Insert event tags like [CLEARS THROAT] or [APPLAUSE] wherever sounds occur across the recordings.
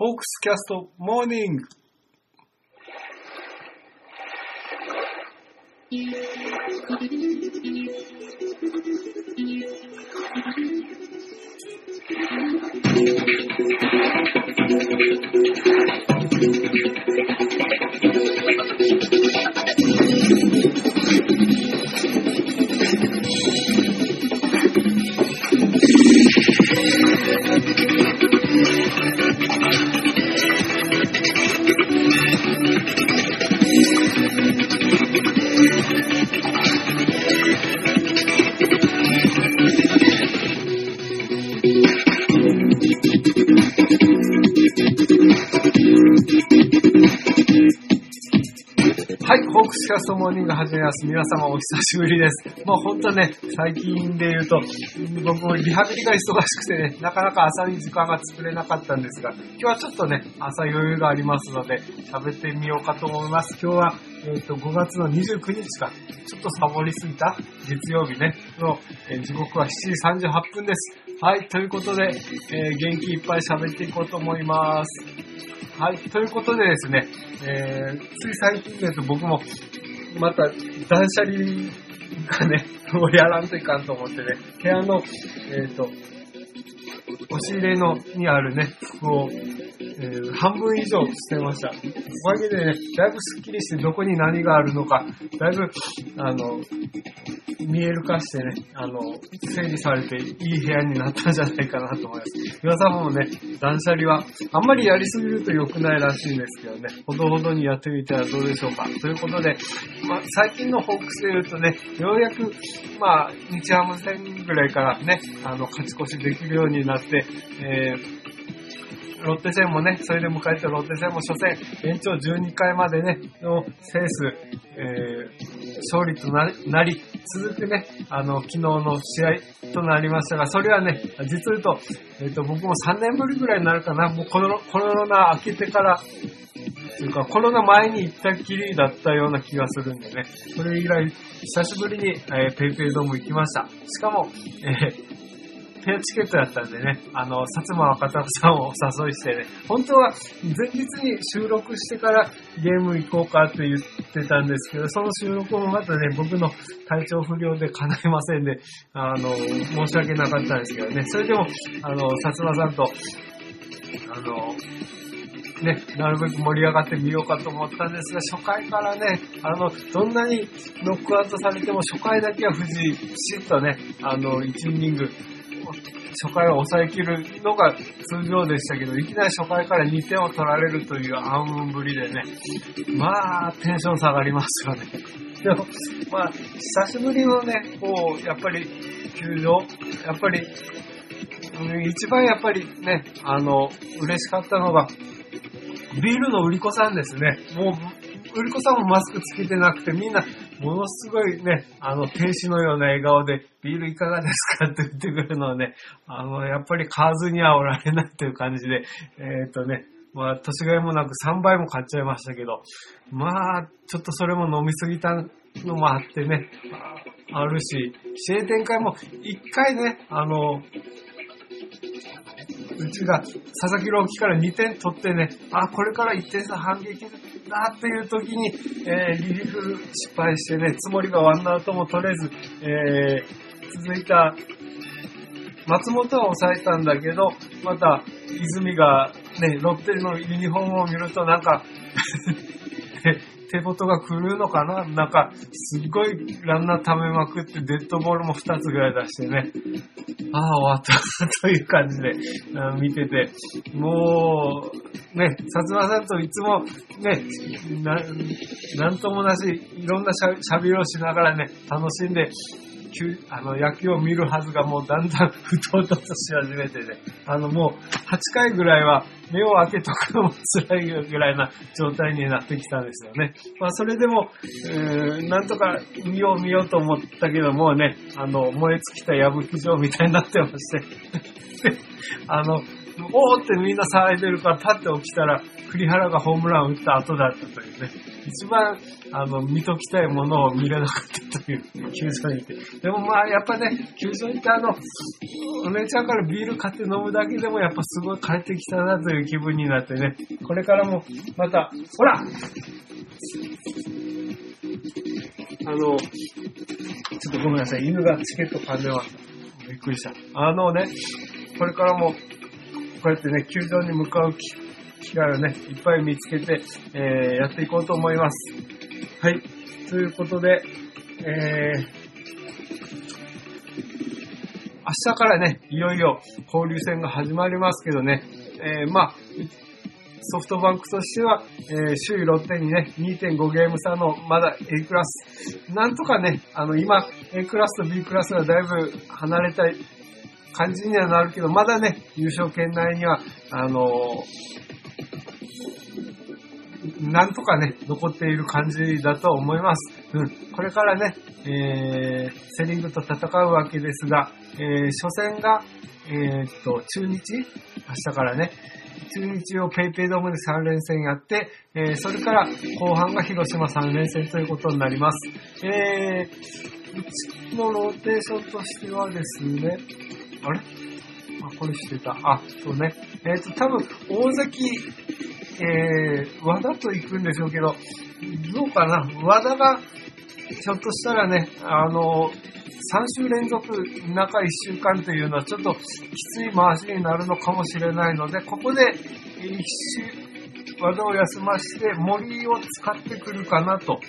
ホークスキャストモーニング。はい、ホークスキャストモーニング始めます。皆様お久しぶりです。もうほんとね、最近で言うと、僕もリハビリが忙しくてね、なかなか朝に時間が作れなかったんですが、今日はちょっとね、朝余裕がありますので、喋ってみようかと思います。今日は、えっ、と、5月の29日か、ちょっとサボりすぎた月曜日ね、の、えー時刻は7時38分です。はい、ということで、えー元気いっぱい喋っていこうと思います。はい、ということでですね、えー、つい最近ですと僕も、また断捨離がね、[LAUGHS] もうやらんといかんと思ってね、部屋の、えっ、と、押し入れの、にあるね、服を、えー半分以上捨てました。おかげでね、だいぶスッキリしてどこに何があるのか、だいぶ、あの、見える化してね、あの、整理されていい部屋になったんじゃないかなと思います。皆さんもね、断捨離はあんまりやりすぎると良くないらしいんですけどね、ほどほどにやってみたらどうでしょうか。ということで、まあ、最近のホークスで言うとね、ようやく、まあ、日ハム戦ぐらいからね、あの、勝ち越しできるようになって、えーロッテ戦もね、それで迎えたロッテ戦も初戦、延長12回までね、のセース、えー勝利となりなり、続くね、あの、昨日の試合となりましたが、それはね、実を言うと、えっ、と、僕も3年ぶりぐらいになるかな、もうコロコロナ明けてから、というか、コロナ前に行ったきりだったような気がするんでね、それ以来、久しぶりに、えーペイペイドーム行きました。しかも、えーペアチケットだったんでね、あの、薩摩若田さんをお誘いしてね、本当は前日に収録してからゲーム行こうかって言ってたんですけど、その収録もまたね、僕の体調不良で叶いませんで、あの、申し訳なかったんですけどね、それでも、あの、薩摩さんと、あの、ね、なるべく盛り上がってみようかと思ったんですが、初回からね、あの、どんなにノックアウトされても初回だけは藤井、ピシッとね、あの、1イニング、初回を抑え切るのが通常でしたけど、いきなり初回から2点を取られるという暗雲ぶりでね、まあ、テンション下がりますよね。でも、まあ、久しぶりのね、こう、やっぱり、球場、やっぱり、一番やっぱりね、あの、嬉しかったのが、ビールの売り子さんですね。もう、売り子さんもマスクつけてなくて、みんな、ものすごいね、あの、天使のような笑顔で、ビールいかがですかって言ってくるのはね、あの、やっぱり買わずにはおられないという感じで、えっ、とね、まあ、年がいもなく3倍も買っちゃいましたけど、まあ、ちょっとそれも飲みすぎたのもあってね、あるし、試合展開も一回ね、あの、うちが佐々木朗希から2点取ってね、あ、これから1点差反撃だっていう時に、えーリリーフ失敗してね、つもりがワンアウトも取れず、えー続いた松本は抑えたんだけど、また泉がね、ロッテのユニフォームを見るとなんか、手元が狂うのかな？なんか、すっごいランナー溜めまくってデッドボールも2つぐらい出してね、ああ、終わったという感じでうん見てて、もう、ね、薩摩さんといつもね、ななんともなし、いろんなしゃしゃべりをしながらね、楽しんで、あの野球を見るはずがもうだんだん不当とし始めてね、あのもう8回ぐらいは目を開けとくのも辛いぐらいな状態になってきたんですよね。まあそれでも、うーなんとか見よう見ようと思ったけどもうね、あの燃え尽きた矢吹城みたいになってまして、[LAUGHS] あの、おーってみんな騒いでるからパッて起きたら、栗原がホームランを打った後だったというね、一番、あの、見ときたいものを見れなかったという、球場にいて。でもまあ、やっぱね、球場にいてあの、お姉ちゃんからビール買って飲むだけでもやっぱすごい帰ってきたなという気分になってね、これからもまた、ほらあの、ちょっとごめんなさい、犬がチケット買んでます。びっくりした。あのね、これからも、こうやってね、球場に向かう機会をね、いっぱい見つけて、えー、やっていこうと思います。はい。ということで、えー、明日からね、いよいよ交流戦が始まりますけどね、えー、まあ、ソフトバンクとしては、えー、首位ロッテにね、2.5ゲーム差のまだ A クラス。なんとかね、あの、今、A クラスと B クラスがだいぶ離れた感じにはなるけど、まだね、優勝圏内には、あのー、なんとかね、残っている感じだと思います。うん。これからね、えー、セリーグと戦うわけですが、えー、初戦が、えー、っと、中日？明日からね、中日を PayPay ドームで3連戦やって、えー、それから後半が広島3連戦ということになります。えー、うちのローテーションとしてはですね、あれ？あ、これしてた。あ、そうね。えっ、ー、と、多分、大関、えー、和田と行くんでしょうけど、どうかな？和田が、ひょっとしたらね、あの、3週連続中1週間というのはちょっときつい回しになるのかもしれないので、ここで1週、技を休まして森を使ってくるかなと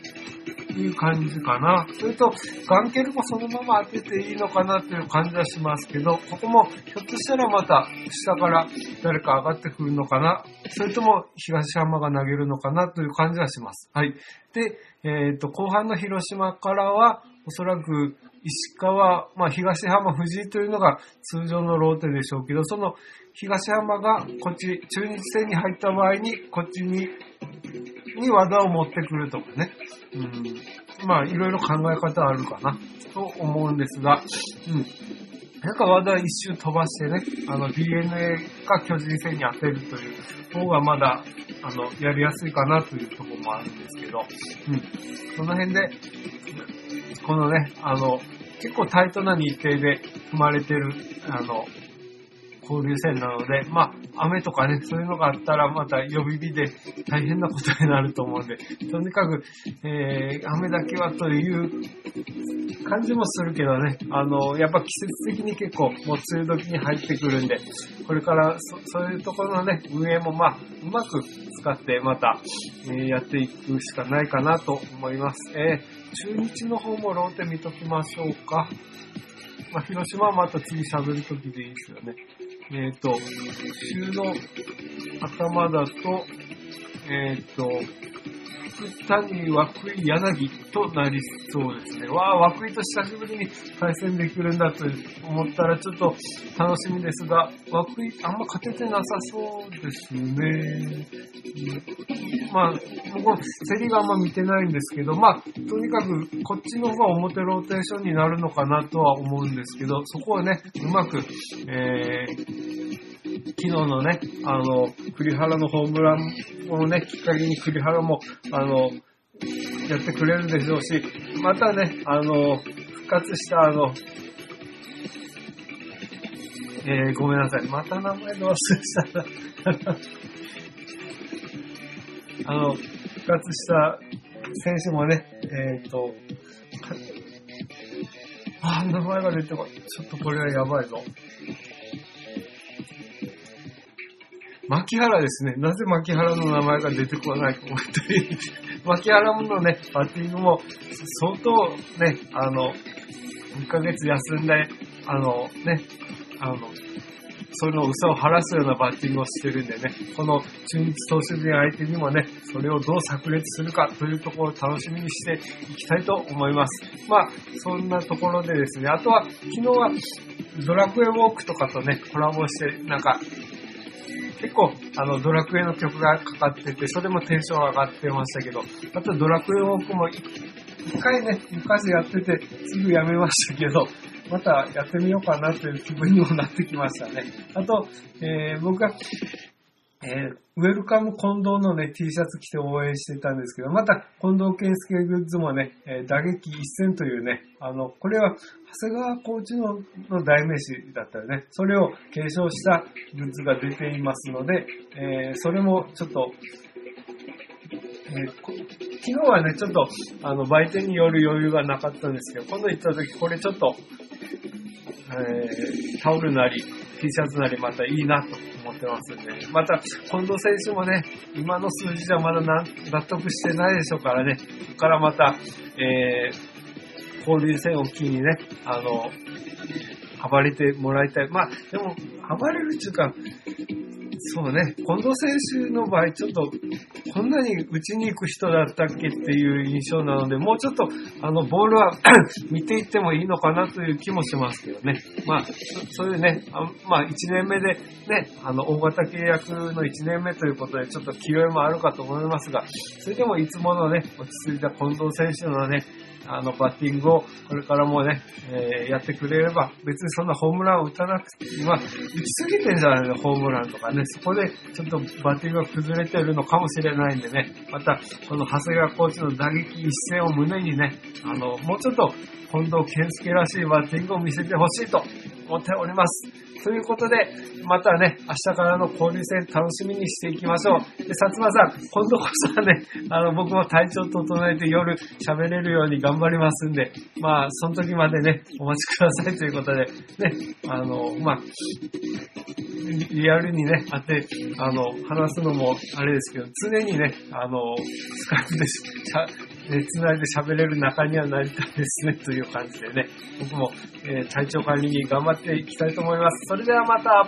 いう感じかな。それと、ガンケルもそのまま当てていいのかなという感じはしますけど、ここもひょっとしたらまた下から誰か上がってくるのかな。それとも東山が投げるのかなという感じはします。はい。で、えっ、ー、と、後半の広島からは、おそらく石川、まあ、東浜、藤井というのが通常のローテでしょうけど、その東浜がこっち、中日戦に入った場合に、こっちに、に技を持ってくるとかね。うん。まあ、いろいろ考え方あるかな、と思うんですが、うん。なんか技一周飛ばしてね、あの DNA か巨人戦に当てるという方がまだ、あの、やりやすいかなというところもあるんですけど、うん。その辺で、このね、あの、結構タイトな日程で組まれてる、あの、交流戦なので、まあ、雨とかね、そういうのがあったらまた予備日で大変なことになると思うんで、とにかく、えー、雨だけはという感じもするけどね、あの、やっぱ季節的に結構もう梅雨時に入ってくるんで、これからそういうところのね、運営もまあ、うまく使ってまた、えー、やっていくしかないかなと思います。えー、中日の方もローテ見ときましょうか。まあ、広島はまた次喋るときでいいですよね。えっ、ー、と、週の頭だと、えっ、ー、と、谷、涌井、柳となりそうですね。わあ、涌井と久しぶりに対戦できるんだと思ったらちょっと楽しみですが、涌井、あんま勝ててなさそうですね。まあ、僕、競りがあんま見てないんですけど、まあ、とにかくこっちの方が表ローテーションになるのかなとは思うんですけど、そこをね、うまく、えー、昨日のね、あの、栗原のホームランをね、きっかけに栗原も、あの、やってくれるでしょうし、またね、あの、復活したあの、えー、ごめんなさい。また名前の忘れした。[LAUGHS] あの、復活した選手もね、えっ、ー、と、あ、名前が出てこない。ちょっとこれはやばいぞ。牧原ですね。なぜ牧原の名前が出てこないか思ったり、牧原のね、バッティングも相当ね、あの、1ヶ月休んで、あのね、あの、その嘘を晴らすようなバッティングをしてるんでね、この中日投手陣相手にもね、それをどう炸裂するかというところを楽しみにしていきたいと思います。まあ、そんなところでですね、あとは、昨日はドラクエウォークとかとね、コラボして、なんか、結構、あの、ドラクエの曲がかかってて、それもテンション上がってましたけど、あとドラクエウォークも一回ね、昔やってて、すぐやめましたけど、またやってみようかなという気分にもなってきましたね。あと、えー、僕が、えー、ウェルカム近藤のね、T シャツ着て応援してたんですけど、また、近藤健介グッズもね、えー、打撃一戦というね、あの、これは、長谷川コーチのの代名詞だったよね。それを継承したグッズが出ていますので、えー、それもちょっと、えー、昨日はね、ちょっと、あの、売店による余裕がなかったんですけど、今度行った時、これちょっと、えー、タオルなり、T シャツなりまたいいなと思ってますんで、また、近藤選手もね、今の数字じゃまだ納得してないでしょうからね、ここからまた、えー、交流戦を機にね、あの、暴れてもらいたい。まあ、でも、暴れるっていうか、そうね、近藤選手の場合、ちょっと、こんなに打ちに行く人だったっけっていう印象なので、もうちょっと、あの、ボールは [CLEARS THROAT] 見ていってもいいのかなという気もしますけどね。まあ、そういうね、あまあ、1年目でね、あの、大型契約の1年目ということで、ちょっと気負いもあるかと思いますが、それでもいつものね、落ち着いた近藤選手のね、あの、バッティングをこれからもね、えー、やってくれれば、別にそんなホームランを打たなくて、まあ、打ちすぎてんじゃないの、ホームランとかね。そこでちょっとバッティングが崩れてるのかもしれないんでね、また、この長谷川コーチの打撃一戦を胸にね、あの、もうちょっと近藤健介らしいバッティングを見せてほしいと思っております。ということで、またね、明日からの交流戦楽しみにしていきましょう。で、薩摩さん、今度こそはね、あの、僕も体調整えて夜喋れるように頑張りますんで、まあ、その時までね、お待ちくださいということで、ね、あの、まあ、リアルにね、会って、あの、話すのもあれですけど、常にね、あの、スカイプでしゃ、ね、繋いで喋れる仲にはなりたいですね、という感じでね、僕も、えー、体調管理に頑張っていきたいと思います。それではまた